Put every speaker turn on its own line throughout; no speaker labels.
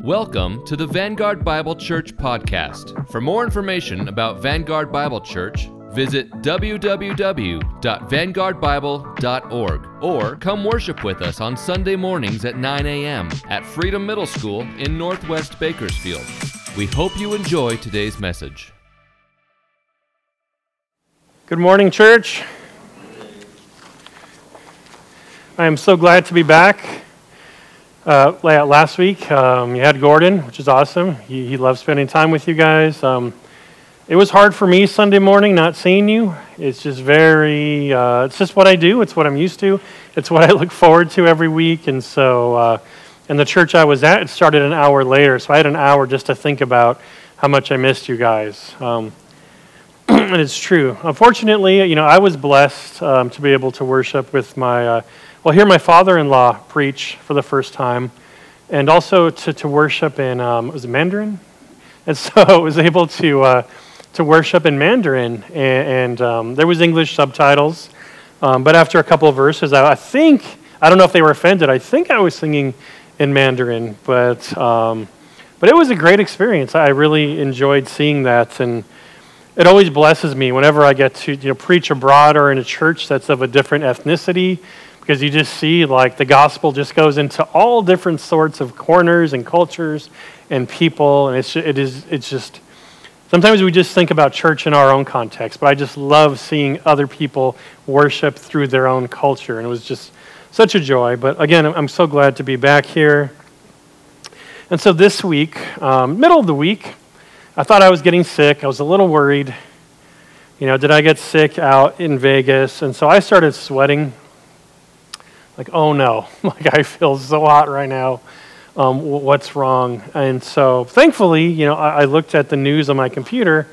Welcome to the Vanguard Bible Church podcast. For more information about Vanguard Bible Church, visit www.vanguardbible.org or come worship with us on Sunday mornings at 9 a.m. at Freedom Middle School in Northwest Bakersfield. We hope you enjoy today's message.
Good morning, church. I am so glad to be back. Uh, last week, um, you had Gordon, which is awesome. He, he loves spending time with you guys. Um, it was hard for me Sunday morning not seeing you. It's just very, uh, it's just what I do. It's what I'm used to. It's what I look forward to every week. And so, uh, the church I was at, it started an hour later. So I had an hour just to think about how much I missed you guys. Um, and it's true. Unfortunately, you know, I was blessed um, to be able to worship with my uh, well, hear my father in law preach for the first time, and also to, to worship in, um, was it Mandarin? And so I was able to, uh, to worship in Mandarin, and, and um, there was English subtitles. Um, but after a couple of verses, I, I, think, I don't know if they were offended, I think I was singing in Mandarin, but, um, but it was a great experience. I really enjoyed seeing that, and it always blesses me whenever I get to you know, preach abroad or in a church that's of a different ethnicity because you just see like the gospel just goes into all different sorts of corners and cultures and people and it's it is it's just sometimes we just think about church in our own context but i just love seeing other people worship through their own culture and it was just such a joy. But again i'm so glad to be back here. And so this week um, middle of the week i thought i was getting sick. I was a little worried. You know did i get sick out in vegas? And so i started sweating like, oh no, like I feel so hot right now. Um, what's wrong? And so, thankfully, you know, I, I, looked at the news on my computer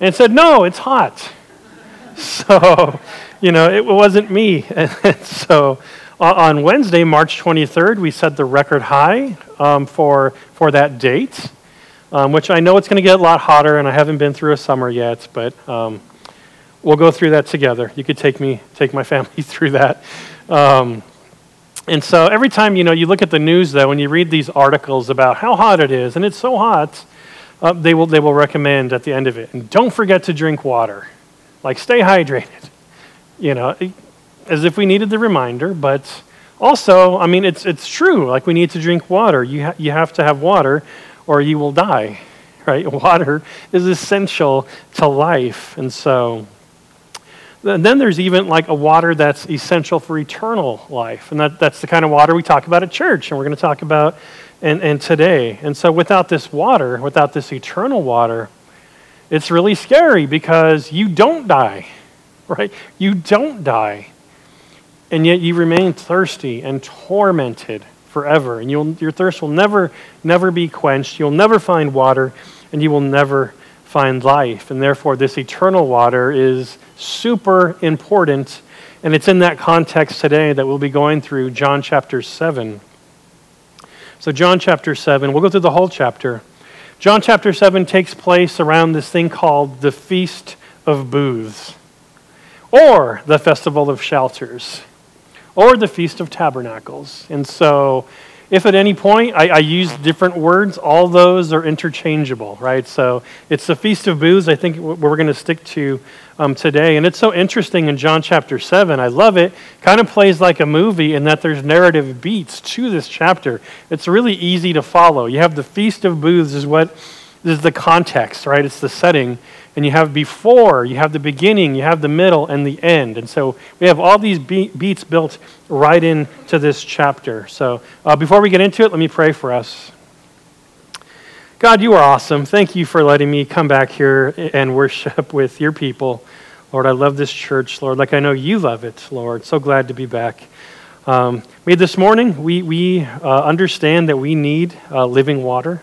and said, no, it's hot. so, you know, it wasn't me. And so, on Wednesday, March 23rd, we set the record high um, for, for that date, um, which I know it's going to get a lot hotter, and I haven't been through a summer yet, but um, we'll go through that together. You could take me, take my family through that. And so every time you know you look at the news, though, and you read these articles about how hot it is, and it's so hot, uh, they will they will recommend at the end of it, and don't forget to drink water, like stay hydrated, you know, as if we needed the reminder. But also, I mean, it's it's true. Like we need to drink water. You ha- you have to have water, or you will die, right? Water is essential to life, and so and then there's even like a water that's essential for eternal life. And that, that's the kind of water we talk about at church, and we're going to talk about and, and today. And so without this water, without this eternal water, it's really scary because you don't die, right? You don't die. And yet you remain thirsty and tormented forever. And your thirst will never, never be quenched. You'll never find water, and you will never find life. And therefore, this eternal water is super important. And it's in that context today that we'll be going through John chapter 7. So, John chapter 7, we'll go through the whole chapter. John chapter 7 takes place around this thing called the Feast of Booths, or the Festival of Shelters, or the Feast of Tabernacles. And so, if at any point I, I, use different words, all those are interchangeable, right? So it's the Feast of Booths, I think, we're going to stick to um, today. And it's so interesting in John chapter 7. I love it. Kind of plays like a movie in that there's narrative beats to this chapter. It's really easy to follow. You have the Feast of Booths, is what is the context, right? It's the setting and you have before, you have the beginning, you have the middle, and the end. And so we have all these beats built right into this chapter. So uh, before we get into it, let me pray for us. God, you are awesome. Thank you for letting me come back here and worship with your people. Lord, I love this church, Lord, like I know you love it, Lord. So glad to be back. Um, we, this morning, we, we uh, understand that we need uh, living water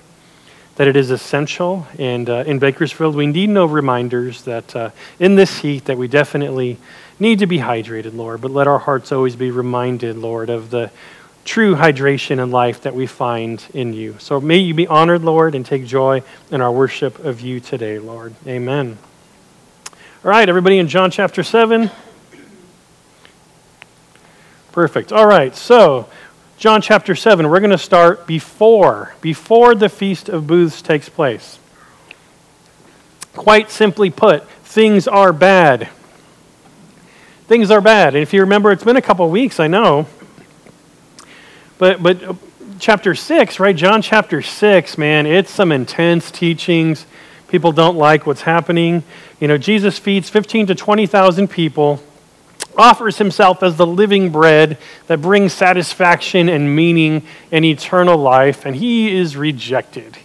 that it is essential. And uh, in Bakersfield, we need no reminders that uh, in this heat that we definitely need to be hydrated, Lord. But let our hearts always be reminded, Lord, of the true hydration and life that we find in you. So may you be honored, Lord, and take joy in our worship of you today, Lord. Amen. All right, everybody in John chapter 7. Perfect. All right, so John chapter 7, we're going to start before, before the Feast of Booths takes place. Quite simply put, things are bad. Things are bad. And if you remember, it's been a couple weeks, I know. But, but uh, chapter 6, right? John chapter 6, man, it's some intense teachings. People don't like what's happening. You know, Jesus feeds 15 to 20,000 people, offers himself as the living bread that brings satisfaction and meaning and eternal life, and he is rejected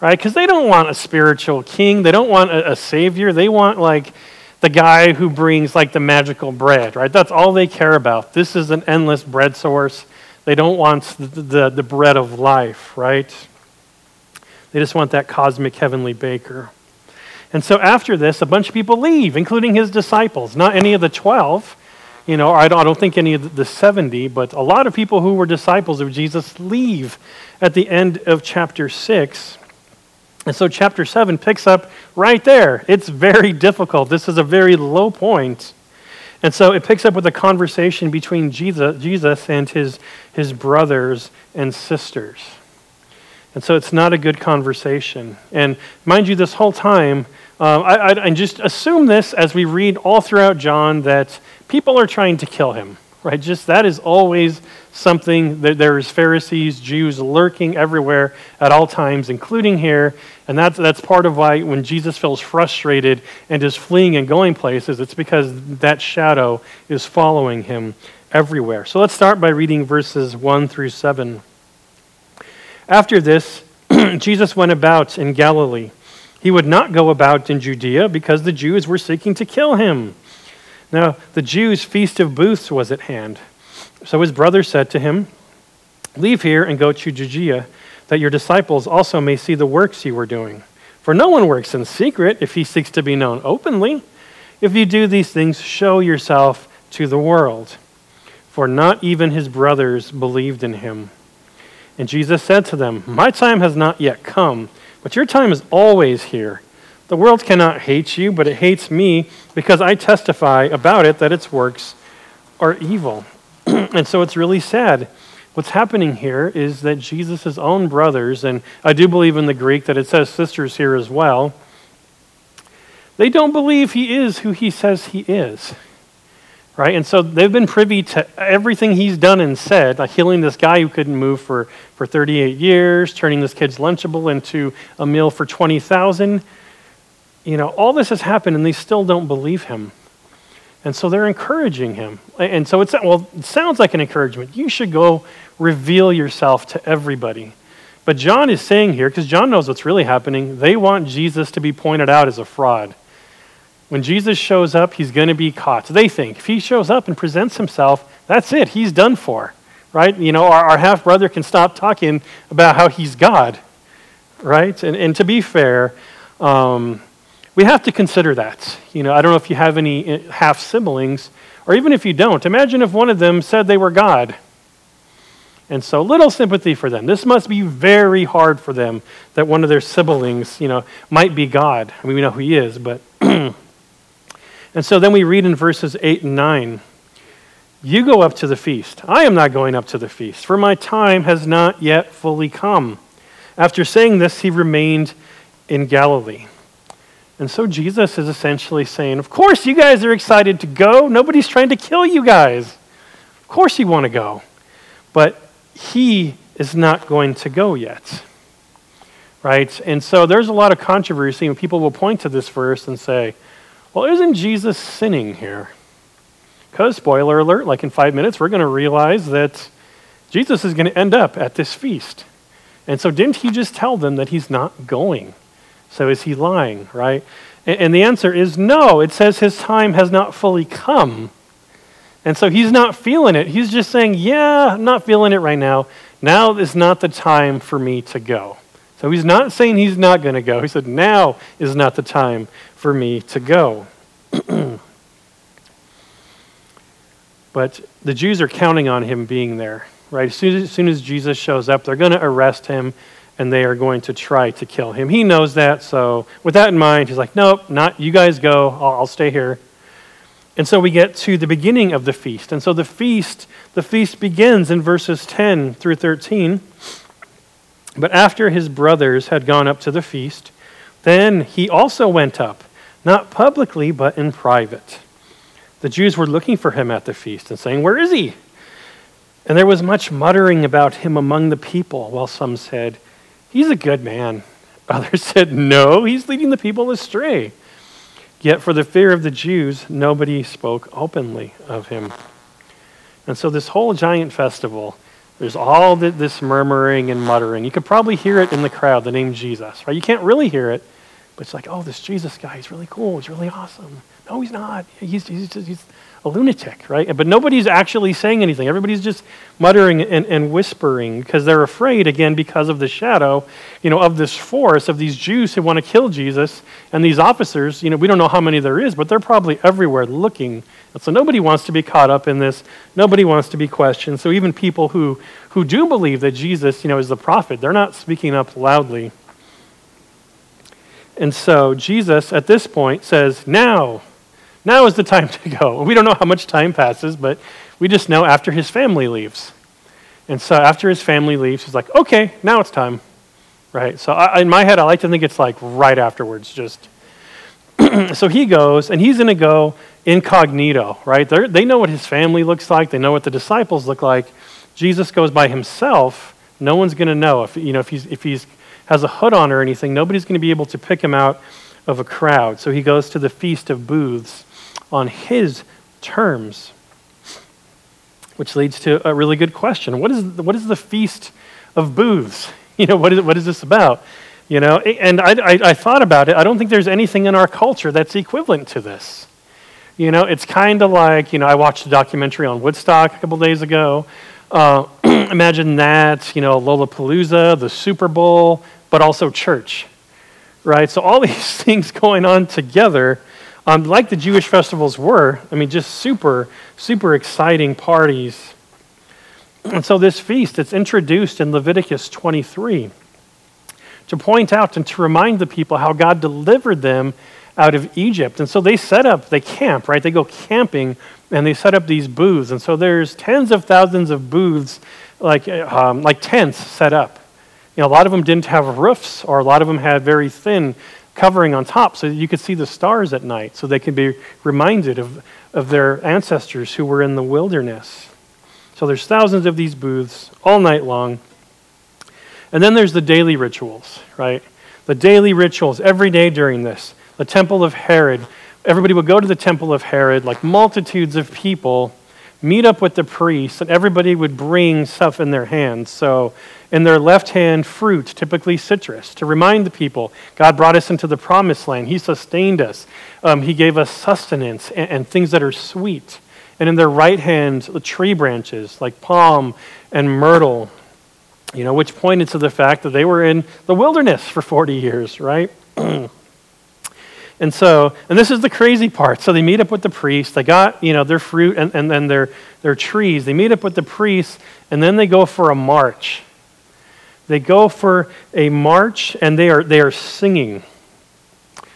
right? Because they don't want a spiritual king. They don't want a, a, savior. They want, like, the guy who brings, like, the magical bread, right? That's all they care about. This is an endless bread source. They don't want the, the, the bread of life, right? They just want that cosmic heavenly baker. And so after this, a bunch of people leave, including his disciples. Not any of the 12, you know, I don't, think any of the 70, but a lot of people who were disciples of Jesus leave at the end of chapter 6. And so chapter 7 picks up right there. It's very difficult. This is a very low point. And so it picks up with a conversation between Jesus, Jesus and his, his brothers and sisters. And so it's not a good conversation. And mind you, this whole time, um, I, I, I just assume this as we read all throughout John that people are trying to kill him, right? Just that is always something that there's Pharisees, Jews lurking everywhere at all times, including here. And that's, that's part of why when Jesus feels frustrated and is fleeing and going places, it's because that shadow is following him everywhere. So let's start by reading verses 1 through 7. After this, Jesus went about in Galilee. He would not go about in Judea because the Jews were seeking to kill him. Now, the Jews' feast of booths was at hand. So his brother said to him, Leave here and go to Judea, that your disciples also may see the works you are doing. For no one works in secret if he seeks to be known openly. If you do these things, show yourself to the world. For not even his brothers believed in him. And Jesus said to them, My time has not yet come, but your time is always here. The world cannot hate you, but it hates me because I testify about it that its works are evil. and so it's really sad. What's happening here is that Jesus' own brothers, and I do believe in the Greek that it says sisters here as well, they don't believe he is who he says he is. Right? And so they've been privy to everything he's done and said, like healing this guy who couldn't move for, for 38 years, turning this kid's Lunchable into a meal for 20,000. You know, all this has happened and they still don't believe him. And so they're encouraging him. And so it's, well, it sounds like an encouragement. You should go reveal yourself to everybody. But John is saying here, because John knows what's really happening, they want Jesus to be pointed out as a fraud. When Jesus shows up, he's going to be caught. They think if he shows up and presents himself, that's it. He's done for, right? You know, our, our half brother can stop talking about how he's God, right? And, and to be fair, um, we have to consider that. You know, I don't know if you have any eh, half siblings, or even if you don't, imagine if one of them said they were God. And so little sympathy for them. This must be very hard for them that one of their siblings, you know, might be God. I mean, we know who he is, but. and so then we read in verses 8 and 9 You go up to the feast. I am not going up to the feast, for my time has not yet fully come. After saying this, he remained in Galilee. And so Jesus is essentially saying, Of course, you guys are excited to go. Nobody's trying to kill you guys. Of course, you want to go. But he is not going to go yet. Right? And so there's a lot of controversy, and people will point to this verse and say, Well, isn't Jesus sinning here? Because, spoiler alert, like in five minutes, we're going to realize that Jesus is going to end up at this feast. And so, didn't he just tell them that he's not going? So is he lying, right? And the answer is no. It says his time has not fully come. And so he's not feeling it. He's just saying, yeah, I'm not feeling it right now. Now is not the time for me to go. So he's not saying he's not going to go. He said, now is not the time for me to go. but the Jews are counting on him being there, right? As soon as, as soon as Jesus shows up, they're going to arrest him and they are going to try to kill him. He knows that, so with that in mind, he's like, nope, not you guys go, I'll, I'll stay here. And so we get to the beginning of the feast. And so the feast, the feast begins in verses 10 through 13. But after his brothers had gone up to the feast, then he also went up, not publicly, but in private. The Jews were looking for him at the feast and saying, Where is he? And there was much muttering about him among the people, while some said, He's a good man. Others said, No, he's leading the people astray. Yet for the fear of the Jews, nobody spoke openly of him. And so, this whole giant festival, there's all this murmuring and muttering. You could probably hear it in the crowd, the name Jesus, right? You can't really hear it, but it's like, oh, this Jesus guy, he's really cool. He's really awesome. No, he's not. He's, he's, he's a lunatic, right? But nobody's actually saying anything. Everybody's just muttering and, and whispering because they're afraid, again, because of the shadow, you know, of this force of these Jews who want to kill Jesus and these officers. You know, we don't know how many there is, but they're probably everywhere looking. And so nobody wants to be caught up in this. Nobody wants to be questioned. So even people who, who do believe that Jesus, you know, is the prophet, they're not speaking up loudly. And so Jesus, at this point, says, Now, now is the time to go. We don't know how much time passes, but we just know after his family leaves. And so after his family leaves, he's like, okay, now it's time. Right? So I, in my head, I like to think it's like right afterwards, just. so he goes, and he's going to go incognito, right? They're, they know what his family looks like, they know what the disciples look like. Jesus goes by himself. No one's going to know if, you know, if, he's, if he's has a hood on or anything. Nobody's going to be able to pick him out of a crowd. So he goes to the Feast of Booths on his terms. Which leads to a really good question. What is, what is the Feast of Booths? You know, what is, what is this about? You know, and I, I, I thought about it. I don't think there's anything in our culture that's equivalent to this. You know, it's kind of like, you know, I watched a documentary on Woodstock a couple days ago. Uh, imagine that, you know, Lollapalooza, the Super Bowl, but also church, right? So all these things going on together um, like the Jewish festivals were. I mean, just super, super exciting parties. And so this feast, it's introduced in Leviticus 23 to point out and to remind the people how God delivered them out of Egypt. And so they set up, they camp, right? They go camping and they set up these booths. And so there's tens of thousands of booths, like, um, like tents set up. You know, a lot of them didn't have roofs, or a lot of them had very thin covering on top so you could see the stars at night, so they could be reminded of, of their ancestors who were in the wilderness. So there's thousands of these booths all night long. And then there's the daily rituals, right? The daily rituals every day during this. The temple of Herod. Everybody would go to the temple of Herod, like multitudes of people meet up with the priests, and everybody would bring stuff in their hands. So, in their left hand, fruit, typically citrus, to remind the people God brought us into the promised land. He sustained us, um, He gave us sustenance and, and, things that are sweet. And in their right hand, the tree branches like palm and myrtle, you know, which pointed to the fact that they were in the wilderness for 40 years, right? And so, and this is the crazy part. So they meet up with the priest. They got, you know, their fruit and, and then their, their trees. They meet up with the priests, and then they go for a march. They go for a march, and they are, they are singing.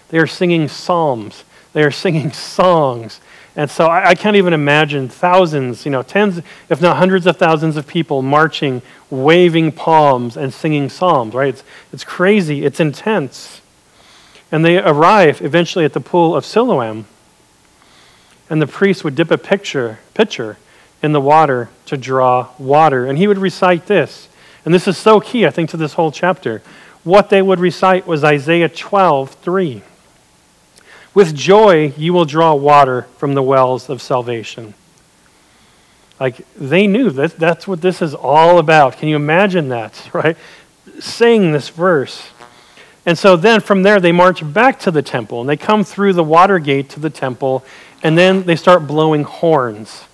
They are singing psalms. They are singing songs. And so I, I can't even imagine thousands, you know, tens, if not hundreds of thousands of people marching, waving palms, and singing psalms, right? It's, it's crazy. It's intense. And they arrive eventually at the pool of Siloam. And the priest would dip a picture, pitcher in the water to draw water. And he would recite this. And this is so key, I think, to this whole chapter. What they would recite was Isaiah 12, 3. With joy you will draw water from the wells of salvation. Like they knew that that's what this is all about. Can you imagine that, right? Saying this verse. And so then from there, they march back to the temple and they come through the water gate to the temple and then they start blowing horns.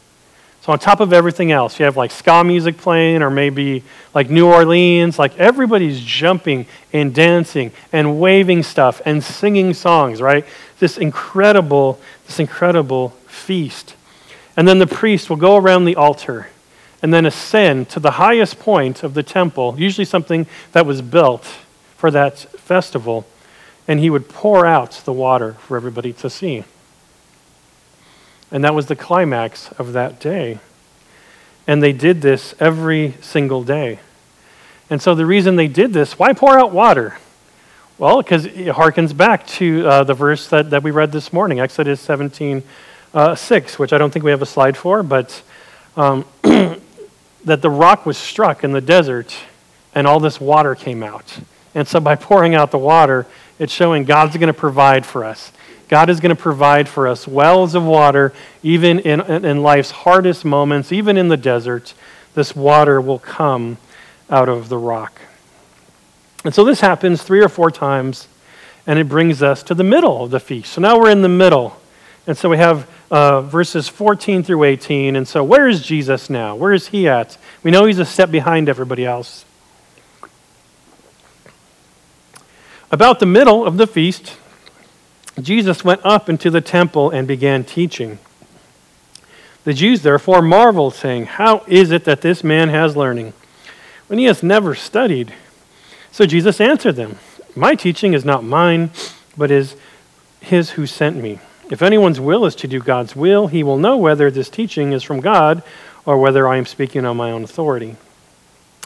So, on top of everything else, you have like ska music playing or maybe like New Orleans. Like everybody's jumping and dancing and waving stuff and singing songs, right? This incredible, this incredible feast. And then the priest will go around the altar and then ascend to the highest point of the temple, usually something that was built for that festival, and he would pour out the water for everybody to see. And that was the climax of that day. And they did this every single day. And so the reason they did this, why pour out water? Well, because it harkens back to uh, the verse that, that we read this morning, Exodus 17 uh, 6, which I don't think we have a slide for, but um, that the rock was struck in the desert and all this water came out. And so by pouring out the water, it's showing God's going to provide for us. God is going to provide for us wells of water, even in, in life's hardest moments, even in the desert. This water will come out of the rock. And so this happens three or four times, and it brings us to the middle of the feast. So now we're in the middle. And so we have uh, verses 14 through 18. And so where is Jesus now? Where is he at? We know he's a step behind everybody else. About the middle of the feast, Jesus went up into the temple and began teaching. The Jews therefore marveled, saying, How is it that this man has learning when he has never studied? So Jesus answered them, My teaching is not mine, but is his who sent me. If anyone's will is to do God's will, he will know whether this teaching is from God or whether I am speaking on my own authority.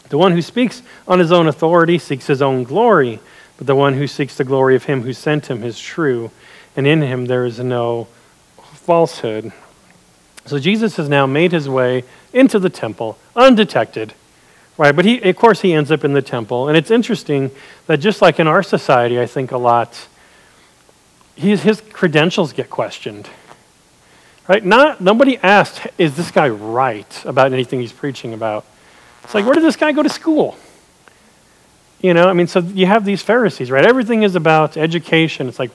The one who speaks on his own authority seeks his own glory, but the one who seeks the glory of him who sent him is true and in him there is no falsehood. So Jesus has now made his way into the temple undetected. Right, but he, of course, he ends up in the temple. And it's interesting that just like in our society, I think a lot, his, his credentials get questioned. Right? Not, nobody asked, is this guy right about anything he's preaching about? It's like, where did this guy go to school? You know, I mean, so you have these Pharisees, right? Everything is about education. It's like,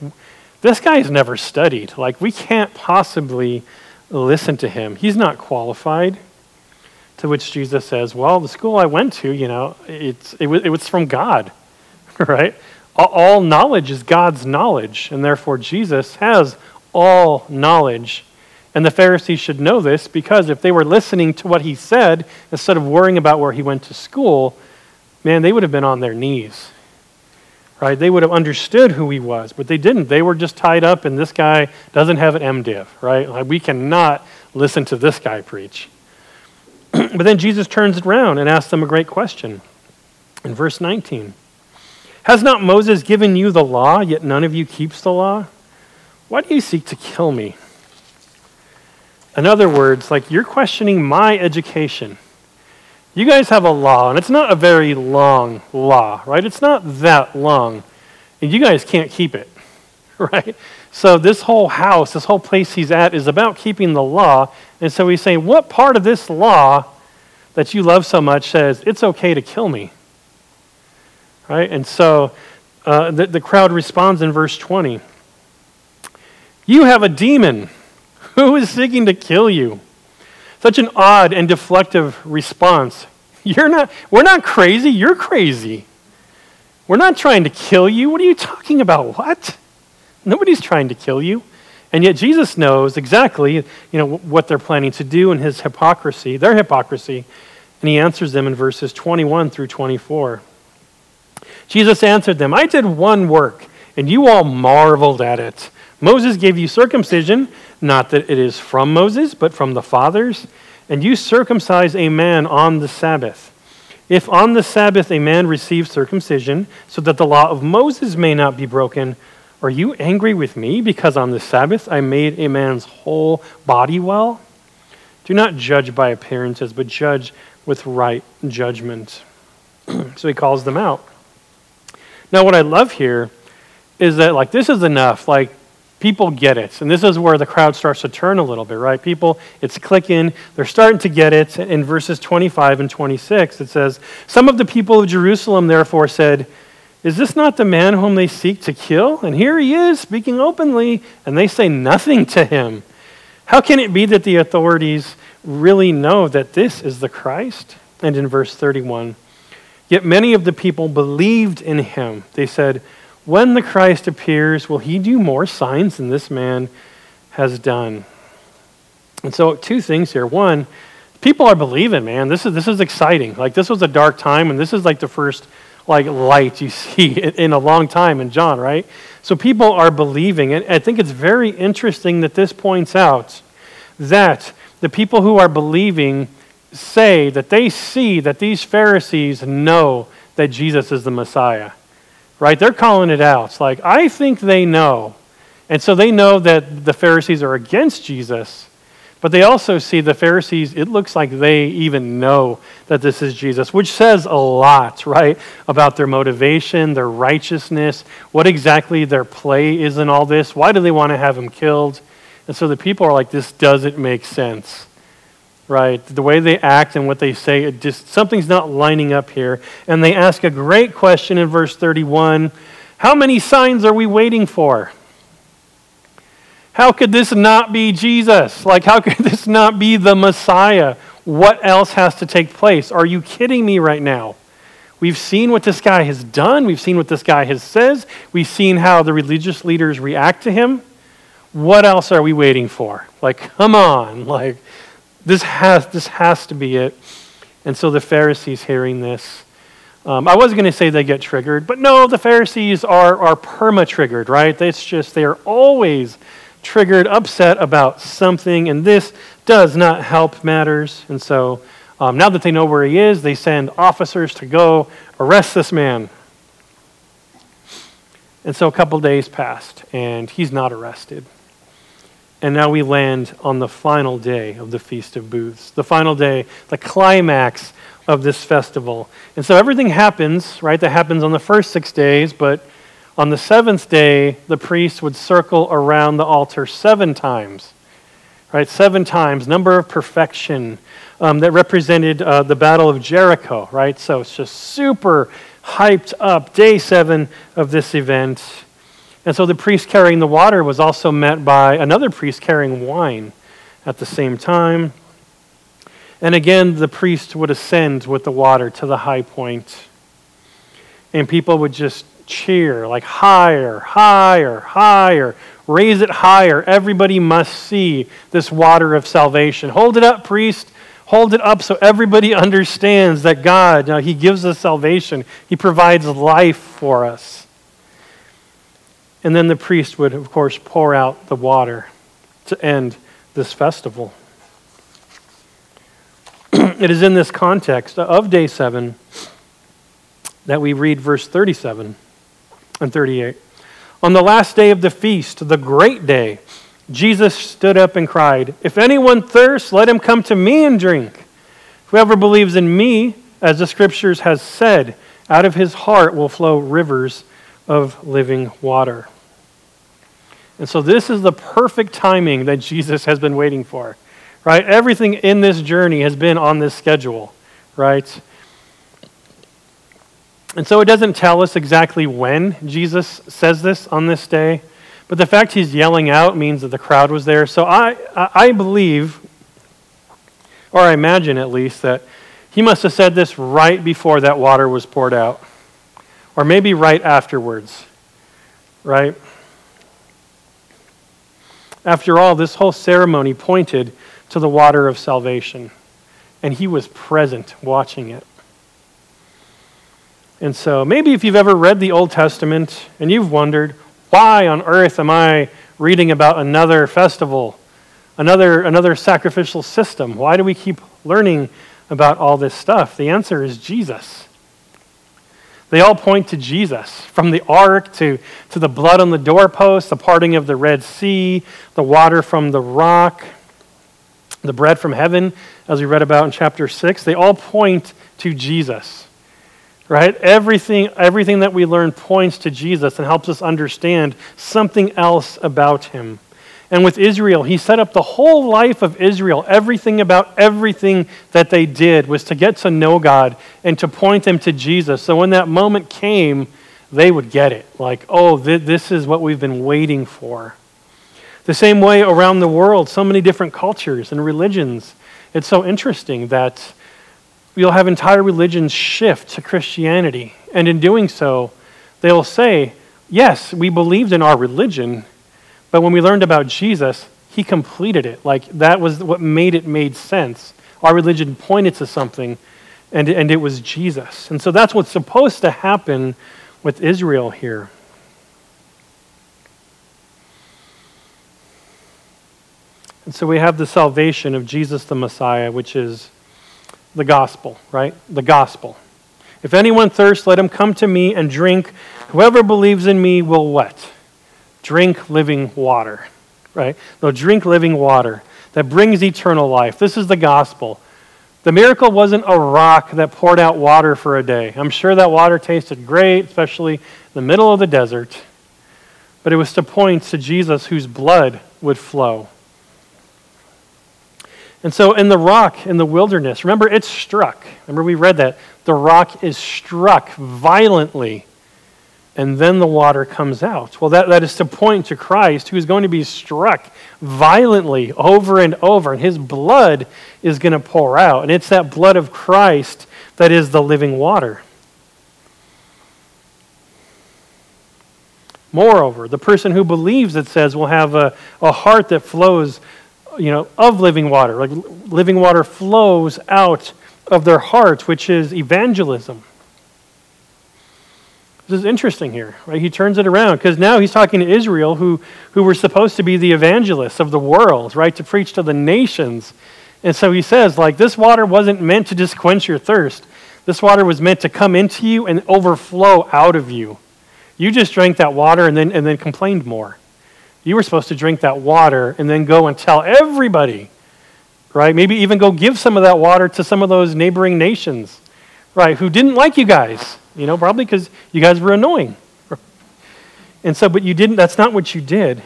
this guy's never studied. Like, we can't possibly listen to him. He's not qualified. To which Jesus says, Well, the school I went to, you know, it's, it, it was from God, right? All knowledge is God's knowledge, and therefore Jesus has all knowledge. And the Pharisees should know this because if they were listening to what he said instead of worrying about where he went to school, man, they would have been on their knees right? They would have understood who he was, but they didn't. They were just tied up, and this guy doesn't have an MDiv, right? Like, we cannot listen to this guy preach. but then Jesus turns around and asks them a great question in verse 19 Has not Moses given you the law, yet none of you keeps the law? Why do you seek to kill me? In other words, like you're questioning my education. You guys have a law, and it's not a very long law, right? It's not that long, and you guys can't keep it, right? So, this whole house, this whole place he's at, is about keeping the law. And so he's saying, What part of this law that you love so much says it's okay to kill me? Right? And so uh, the, the crowd responds in verse 20 You have a demon. Who is seeking to kill you? Such an odd and deflective response. You're not, we're not crazy, you're crazy. We're not trying to kill you. What are you talking about? What? Nobody's trying to kill you. And yet Jesus knows exactly, you know, what they're planning to do in his hypocrisy, their hypocrisy, and he answers them in verses 21 through 24. Jesus answered them, I did one work, and you all marveled at it. Moses gave you circumcision, not that it is from Moses, but from the fathers, and you circumcise a man on the Sabbath. If on the Sabbath a man receives circumcision, so that the law of Moses may not be broken, are you angry with me because on the Sabbath I made a man's whole body well? Do not judge by appearances, but judge with right judgment. so he calls them out. Now, what I love here is that, like, this is enough. Like, people get it. And this is where the crowd starts to turn a little bit, right? People, it's clicking. They're starting to get it. In verses 25 and 26, it says, Some of the people of Jerusalem therefore said, Is this not the man whom they seek to kill? And here he is, speaking openly, and they say nothing to him. How can it be that the authorities really know that this is the Christ? And in verse 31, Yet many of the people believed in him. They said, when the Christ appears, will he do more signs than this man has done? And so, two things here. One, people are believing, man. This is, this is exciting. Like, this was a dark time, and this is like the first like light you see in a long time in John, right? So people are believing. And I think it's very interesting that this points out that the people who are believing say that they see that these Pharisees know that Jesus is the Messiah. Right? They're calling it out. It's like, I think they know. And so they know that the Pharisees are against Jesus, but they also see the Pharisees, it looks like they even know that this is Jesus, which says a lot, right? About their motivation, their righteousness, what exactly their play is in all this. Why do they want to have him killed? And so the people are like, this doesn't make sense right? The way they act and what they say, it just something's not lining up here. And they ask a great question in verse 31 How many signs are we waiting for? How could this not be Jesus? Like, how could this not be the Messiah? What else has to take place? Are you kidding me right now? We've seen what this guy has done. We've seen what this guy has says. We've seen how the religious leaders react to him. What else are we waiting for? Like, come on. Like, this has, this has to be it. And so the Pharisees hearing this, um, I was going to say they get triggered, but no, the Pharisees are, are perma triggered, right? It's just they are always triggered, upset about something, and this does not help matters. And so um, now that they know where he is, they send officers to go arrest this man. And so a couple days passed, and he's not arrested. And now we land on the final day of the Feast of Booths, the final day, the climax of this festival. And so everything happens, right? That happens on the first six days, but on the seventh day, the priest would circle around the altar seven times, right? Seven times, number of perfection um, that represented uh, the Battle of Jericho, right? So it's just super hyped up, day seven of this event. And so the priest carrying the water was also met by another priest carrying wine at the same time. And again, the priest would ascend with the water to the high point. And people would just cheer, like higher, higher, higher. Raise it higher. Everybody must see this water of salvation. Hold it up, priest. Hold it up so everybody understands that God, you know, He gives us salvation, He provides life for us. And then the priest would, of course, pour out the water to end this festival. it is in this context of day seven that we read verse 37 and 38. On the last day of the feast, the great day, Jesus stood up and cried, If anyone thirsts, let him come to me and drink. Whoever believes in me, as the scriptures has said, out of his heart will flow rivers of living water. And so this is the perfect timing that Jesus has been waiting for, right? Everything in this journey has been on this schedule, right? And so it doesn't tell us exactly when Jesus says this on this day, but the fact he's yelling out means that the crowd was there. So I, I believe, or I imagine at least, that he must have said this right before that water was poured out, or maybe right afterwards, right? After all, this whole ceremony pointed to the water of salvation, and he was present watching it. And so, maybe if you've ever read the Old Testament and you've wondered, why on earth am I reading about another festival, another, another sacrificial system? Why do we keep learning about all this stuff? The answer is Jesus. They all point to Jesus, from the ark to, to the blood on the doorpost, the parting of the Red Sea, the water from the rock, the bread from heaven, as we read about in chapter 6. They all point to Jesus. Right? Everything, everything that we learn points to Jesus and helps us understand something else about him. And with Israel, he set up the whole life of Israel. Everything about everything that they did was to get to know God and to point them to Jesus. So when that moment came, they would get it. Like, oh, th- this is what we've been waiting for. The same way around the world, so many different cultures and religions. It's so interesting that you'll have entire religions shift to Christianity. And in doing so, they'll say, yes, we believed in our religion but when we learned about Jesus, he completed it. Like that was what made it made sense. Our religion pointed to something, and, and it was Jesus. And so that's what's supposed to happen with Israel here. And so we have the salvation of Jesus the Messiah, which is the gospel, right? The gospel. If anyone thirsts, let him come to me and drink. Whoever believes in me will what? Drink living water, right? They'll drink living water that brings eternal life. This is the gospel. The miracle wasn't a rock that poured out water for a day. I'm sure that water tasted great, especially in the middle of the desert. But it was to point to Jesus whose blood would flow. And so in the rock in the wilderness, remember it's struck. Remember we read that. The rock is struck violently, and then the water comes out. Well, that, that is to point to Christ who is going to be struck violently over and over, and his blood is going to pour out. And it's that blood of Christ that is the living water. Moreover, the person who believes, it says, will have a, a heart that flows you know, of living water. Like living water flows out of their hearts, which is evangelism. This is interesting here, right? He turns it around because now he's talking to Israel, who, who were supposed to be the evangelists of the world, right? To preach to the nations. And so he says, like, this water wasn't meant to just quench your thirst. This water was meant to come into you and overflow out of you. You just drank that water and then, and then complained more. You were supposed to drink that water and then go and tell everybody, right? Maybe even go give some of that water to some of those neighboring nations, right? Who didn't like you guys, you know, probably because you guys were annoying. And so, but you didn't, that's not what you did.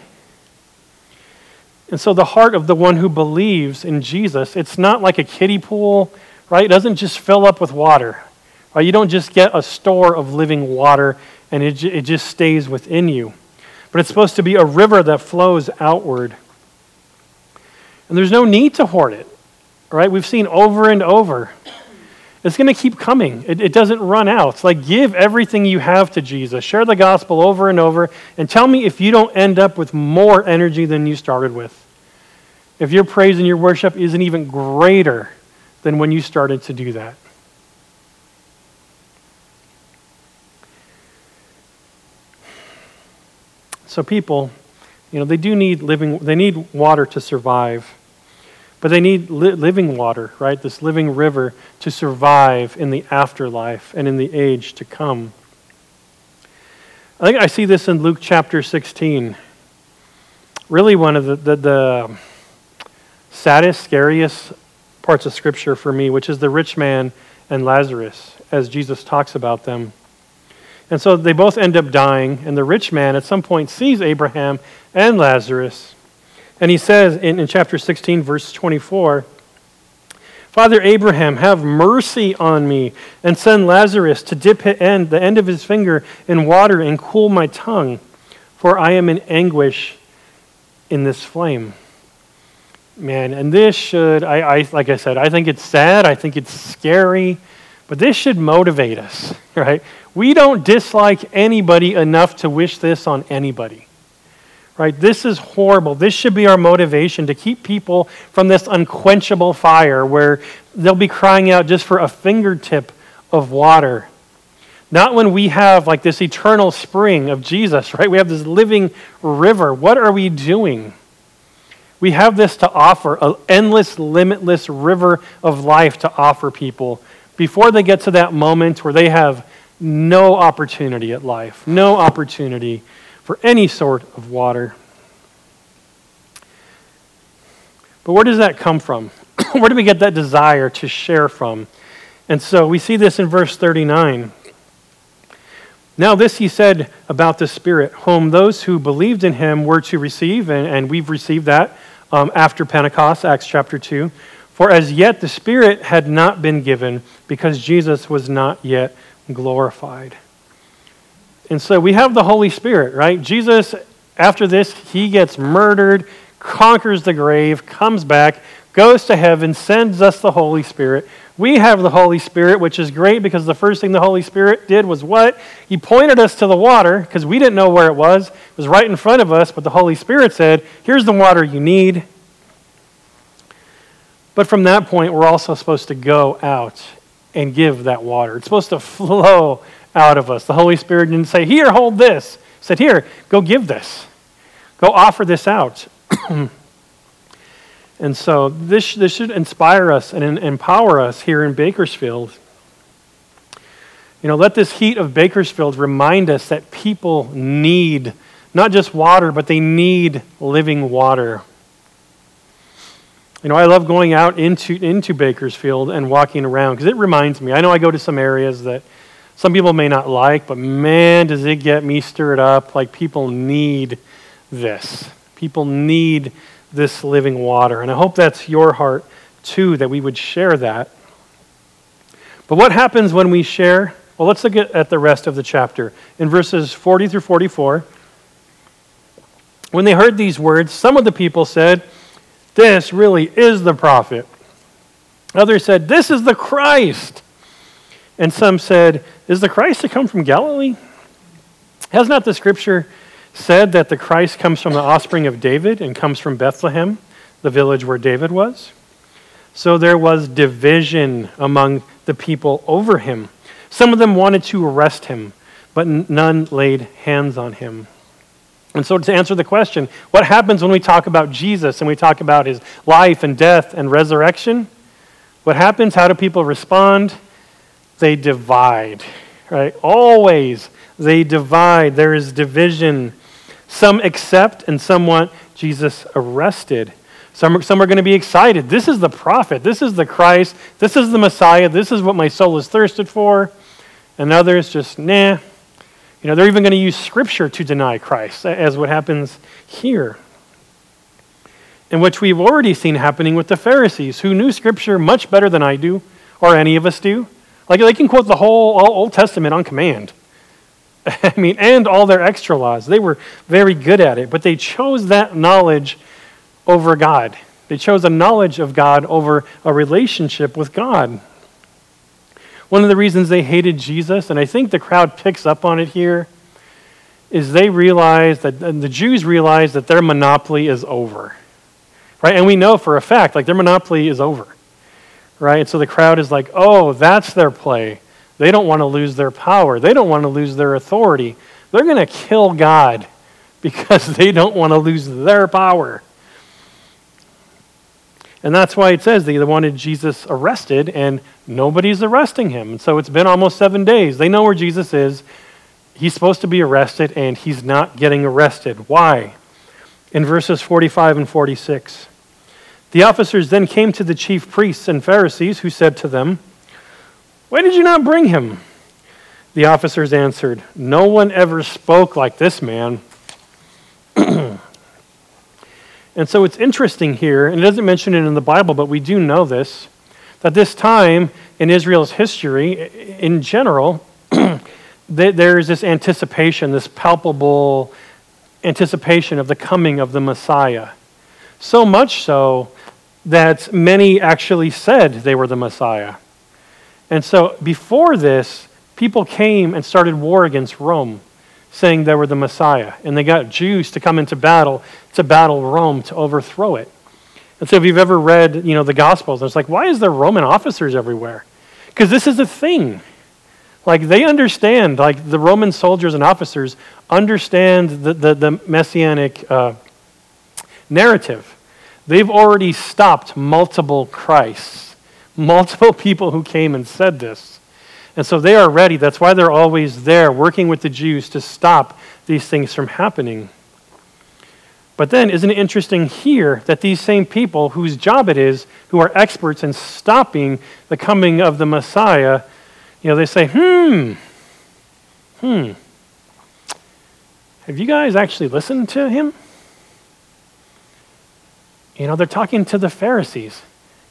And so, the heart of the one who believes in Jesus, it's not like a kiddie pool, right? It doesn't just fill up with water. Right? You don't just get a store of living water and it, it just stays within you but it's supposed to be a river that flows outward. And there's no need to hoard it, right? We've seen over and over. It's going to keep coming. It, it, doesn't run out. It's like give everything you have to Jesus. Share the gospel over and over, and tell me if you don't end up with more energy than you started with. If your praise and your worship isn't even greater than when you started to do that. So people, you know, they do need living, they need water to survive. But they need li- living water, right? This living river to survive in the afterlife and in the age to come. I think I see this in Luke chapter 16. Really, one of the, the, the saddest, scariest parts of Scripture for me, which is the rich man and Lazarus, as Jesus talks about them. And so they both end up dying, and the rich man at some point sees Abraham and Lazarus. And he says in, in chapter 16, verse 24, Father Abraham, have mercy on me, and send Lazarus to dip end, the end of his finger in water and cool my tongue, for I am in anguish in this flame. Man, and this should, I, I, like I said, I think it's sad, I think it's scary, but this should motivate us, right? We don't dislike anybody enough to wish this on anybody. Right? This is horrible. This should be our motivation to keep people from this unquenchable fire where they'll be crying out just for a fingertip of water. Not when we have like this eternal spring of Jesus, right? We have this living river. What are we doing? We have this to offer, an endless, limitless river of life to offer people before they get to that moment where they have no opportunity at life, no opportunity for any sort of water. But where does that come from? where do we get that desire to share from? And so we see this in verse 39. Now, this he said about the Spirit, whom those who believed in him were to receive, and, and we've received that um, after Pentecost, Acts chapter 2. For as yet the Spirit had not been given because Jesus was not yet glorified. And so we have the Holy Spirit, right? Jesus, after this, he gets murdered, conquers the grave, comes back, goes to heaven, sends us the Holy Spirit. We have the Holy Spirit, which is great because the first thing the Holy Spirit did was what? He pointed us to the water because we didn't know where it was. It was right in front of us, but the Holy Spirit said, Here's the water you need. But from that point, we're also supposed to go out and give that water. It's supposed to flow out of us. The Holy Spirit didn't say, Here, hold this. He said, Here, go give this. Go offer this out. And so this, this should inspire us and empower us here in Bakersfield. You know, let this heat of Bakersfield remind us that people need not just water, but they need living water. You know, I love going out into, into Bakersfield and walking around because it reminds me. I know I go to some areas that some people may not like, but man, does it get me stirred up. Like people need this. People need this living water. And I hope that's your heart too, that we would share that. But what happens when we share? Well, let's look at the rest of the chapter. In verses 40 through 44, when they heard these words, some of the people said, This really is the prophet. Others said, This is the Christ. And some said, Is the Christ to come from Galilee? Has not the scripture said that the Christ comes from the offspring of David and comes from Bethlehem, the village where David was? So there was division among the people over him. Some of them wanted to arrest him, but none laid hands on him. And so, to answer the question, what happens when we talk about Jesus and we talk about his life and death and resurrection? What happens? How do people respond? They divide, right? Always they divide. There is division. Some accept and some want Jesus arrested. Some, some are going to be excited. This is the prophet. This is the Christ. This is the Messiah. This is what my soul is thirsted for. And others just, nah, you know, they're even going to use Scripture to deny Christ, as what happens here. In which we've already seen happening with the Pharisees, who knew Scripture much better than I do, or any of us do. Like, they can quote the whole Old Testament on command. I mean, and all their extra laws. They were very good at it, but they chose that knowledge over God. They chose a knowledge of God over a relationship with God. One of the reasons they hated Jesus, and I think the crowd picks up on it here, is they realize that the Jews realize that their monopoly is over. Right? And we know for a fact, like their monopoly is over. Right? So the crowd is like, oh, that's their play. They don't want to lose their power. They don't want to lose their authority. They're going to kill God because they don't want to lose their power. And that's why it says they wanted Jesus arrested, and nobody's arresting him. And so it's been almost seven days. They know where Jesus is. He's supposed to be arrested, and he's not getting arrested. Why? In verses 45 and 46. The officers then came to the chief priests and Pharisees, who said to them, Why did you not bring him? The officers answered, No one ever spoke like this man. And so it's interesting here, and it doesn't mention it in the Bible, but we do know this, that this time in Israel's history, in general, there is this anticipation, this palpable anticipation of the coming of the Messiah. So much so that many actually said they were the Messiah. And so before this, people came and started war against Rome saying they were the Messiah. And they got Jews to come into battle to battle Rome to overthrow it. And so if you've ever read, you know, the Gospels, it's like, why is there Roman officers everywhere? Because this is a thing. Like they understand, like the Roman soldiers and officers understand the, the, the messianic uh, narrative. They've already stopped multiple Christs, multiple people who came and said this. And so they are ready. That's why they're always there, working with the Jews to stop these things from happening. But then, isn't it interesting here that these same people, whose job it is, who are experts in stopping the coming of the Messiah, you know, they say, hmm, hmm, have you guys actually listened to him? You know, they're talking to the Pharisees.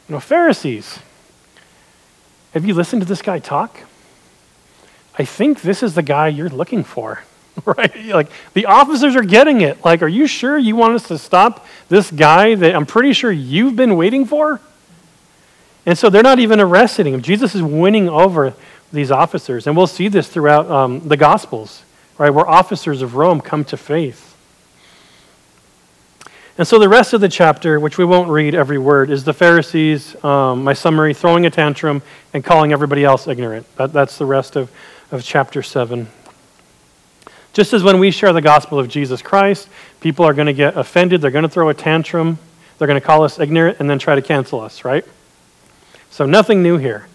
You know, Pharisees, have you listened to this guy talk? I think this is the guy you're looking for. Right? Like the officers are getting it. Like, are you sure you want us to stop this guy that I'm pretty sure you've been waiting for? And so they're not even arresting him. Jesus is winning over these officers. And we'll see this throughout um, the Gospels, right? Where officers of Rome come to faith. And so the rest of the chapter, which we won't read every word, is the Pharisees, um, my summary, throwing a tantrum and calling everybody else ignorant. That, that's the rest of of chapter 7. Just as when we share the gospel of Jesus Christ, people are going to get offended, they're going to throw a tantrum, they're going to call us ignorant and then try to cancel us, right? So nothing new here.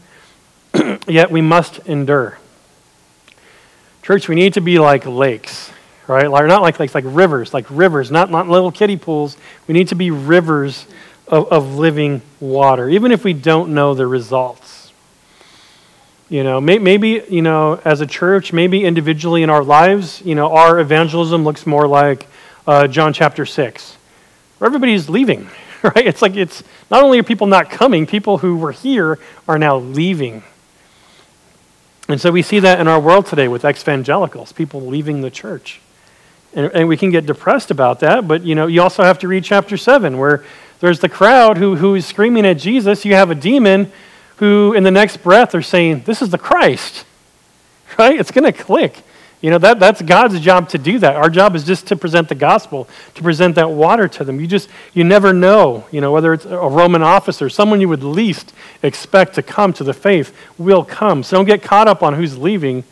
Yet we must endure. Church, we need to be like lakes, right? Like, not like lakes, like rivers, like rivers, not, not little kiddie pools. We need to be rivers of, of living water, even if we don't know the results. You know, may, maybe, you know, as a church, maybe individually in our lives, you know, our evangelism looks more like uh, John chapter 6, where everybody's leaving, right? It's like it's not only are people not coming, people who were here are now leaving. And so we see that in our world today with evangelicals, people leaving the church. And, and, we can get depressed about that, but you know, you also have to read chapter 7, where there's the crowd who, who is screaming at Jesus. You have a demon who, in the next breath, are saying, This is the Christ. Right? It's going to click. You know, that, that's God's job to do that. Our job is just to present the gospel, to present that water to them. You just, you never know, you know, whether it's a Roman officer, someone you would least expect to come to the faith will come. So don't get caught up on who's leaving.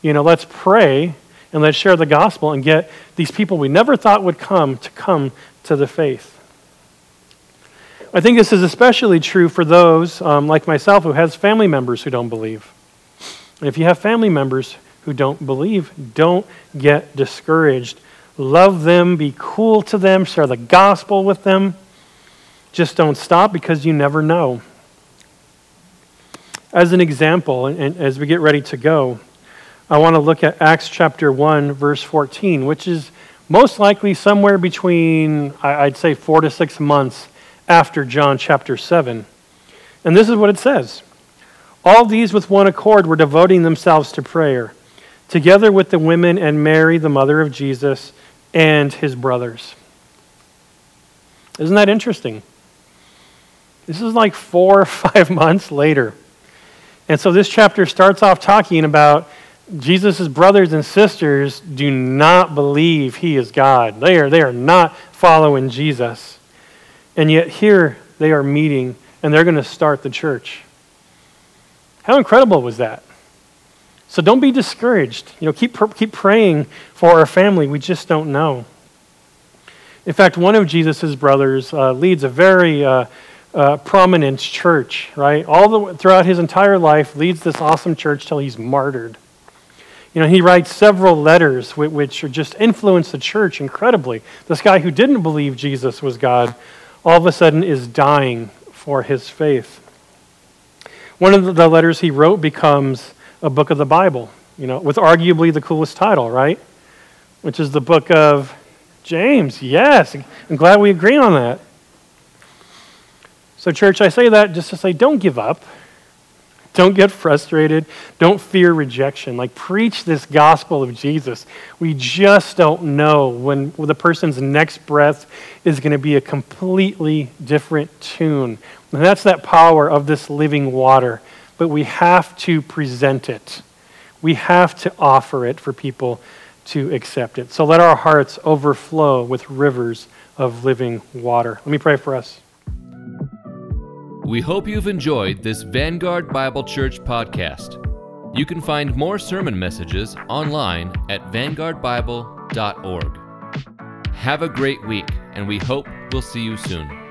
You know, let's pray and let's share the gospel and get these people we never thought would come to come to the faith. I think this is especially true for those um, like myself who has family members who don't believe. And if you have family members who don't believe, don't get discouraged. Love them, be cool to them, share the gospel with them. Just don't stop because you never know. As an example, and as we get ready to go, I want to look at Acts chapter 1, verse 14, which is most likely somewhere between, I'd say, four to six months after John chapter 7. And this is what it says All these with one accord were devoting themselves to prayer, together with the women and Mary, the mother of Jesus, and his brothers. Isn't that interesting? This is like four or five months later. And so this chapter starts off talking about Jesus' brothers and sisters do not believe he is God. They are, they are not following Jesus. And yet here they are meeting and they're going to start the church. How incredible was that? So don't be discouraged. You know, keep, keep praying for our family. We just don't know. In fact, one of Jesus' brothers uh, leads a very uh, uh, prominent church, right? All the, throughout his entire life, leads this awesome church till he's martyred. You know, he writes several letters which, just influence the church incredibly. This guy who didn't believe Jesus was God all of a sudden is dying for his faith. One of the letters he wrote becomes a book of the Bible, you know, with arguably the coolest title, right? Which is the book of James. Yes, I'm glad we agree on that. So, church, I say that just to say don't give up. Don't get frustrated. Don't fear rejection. Like, preach this gospel of Jesus. We just don't know when the person's next breath is going to be a completely different tune. And that's that power of this living water. But we have to present it, we have to offer it for people to accept it. So let our hearts overflow with rivers of living water. Let me pray for us.
We hope you've enjoyed this Vanguard Bible Church podcast. You can find more sermon messages online at vanguardbible.org. Have a great week, and we hope we'll see you soon.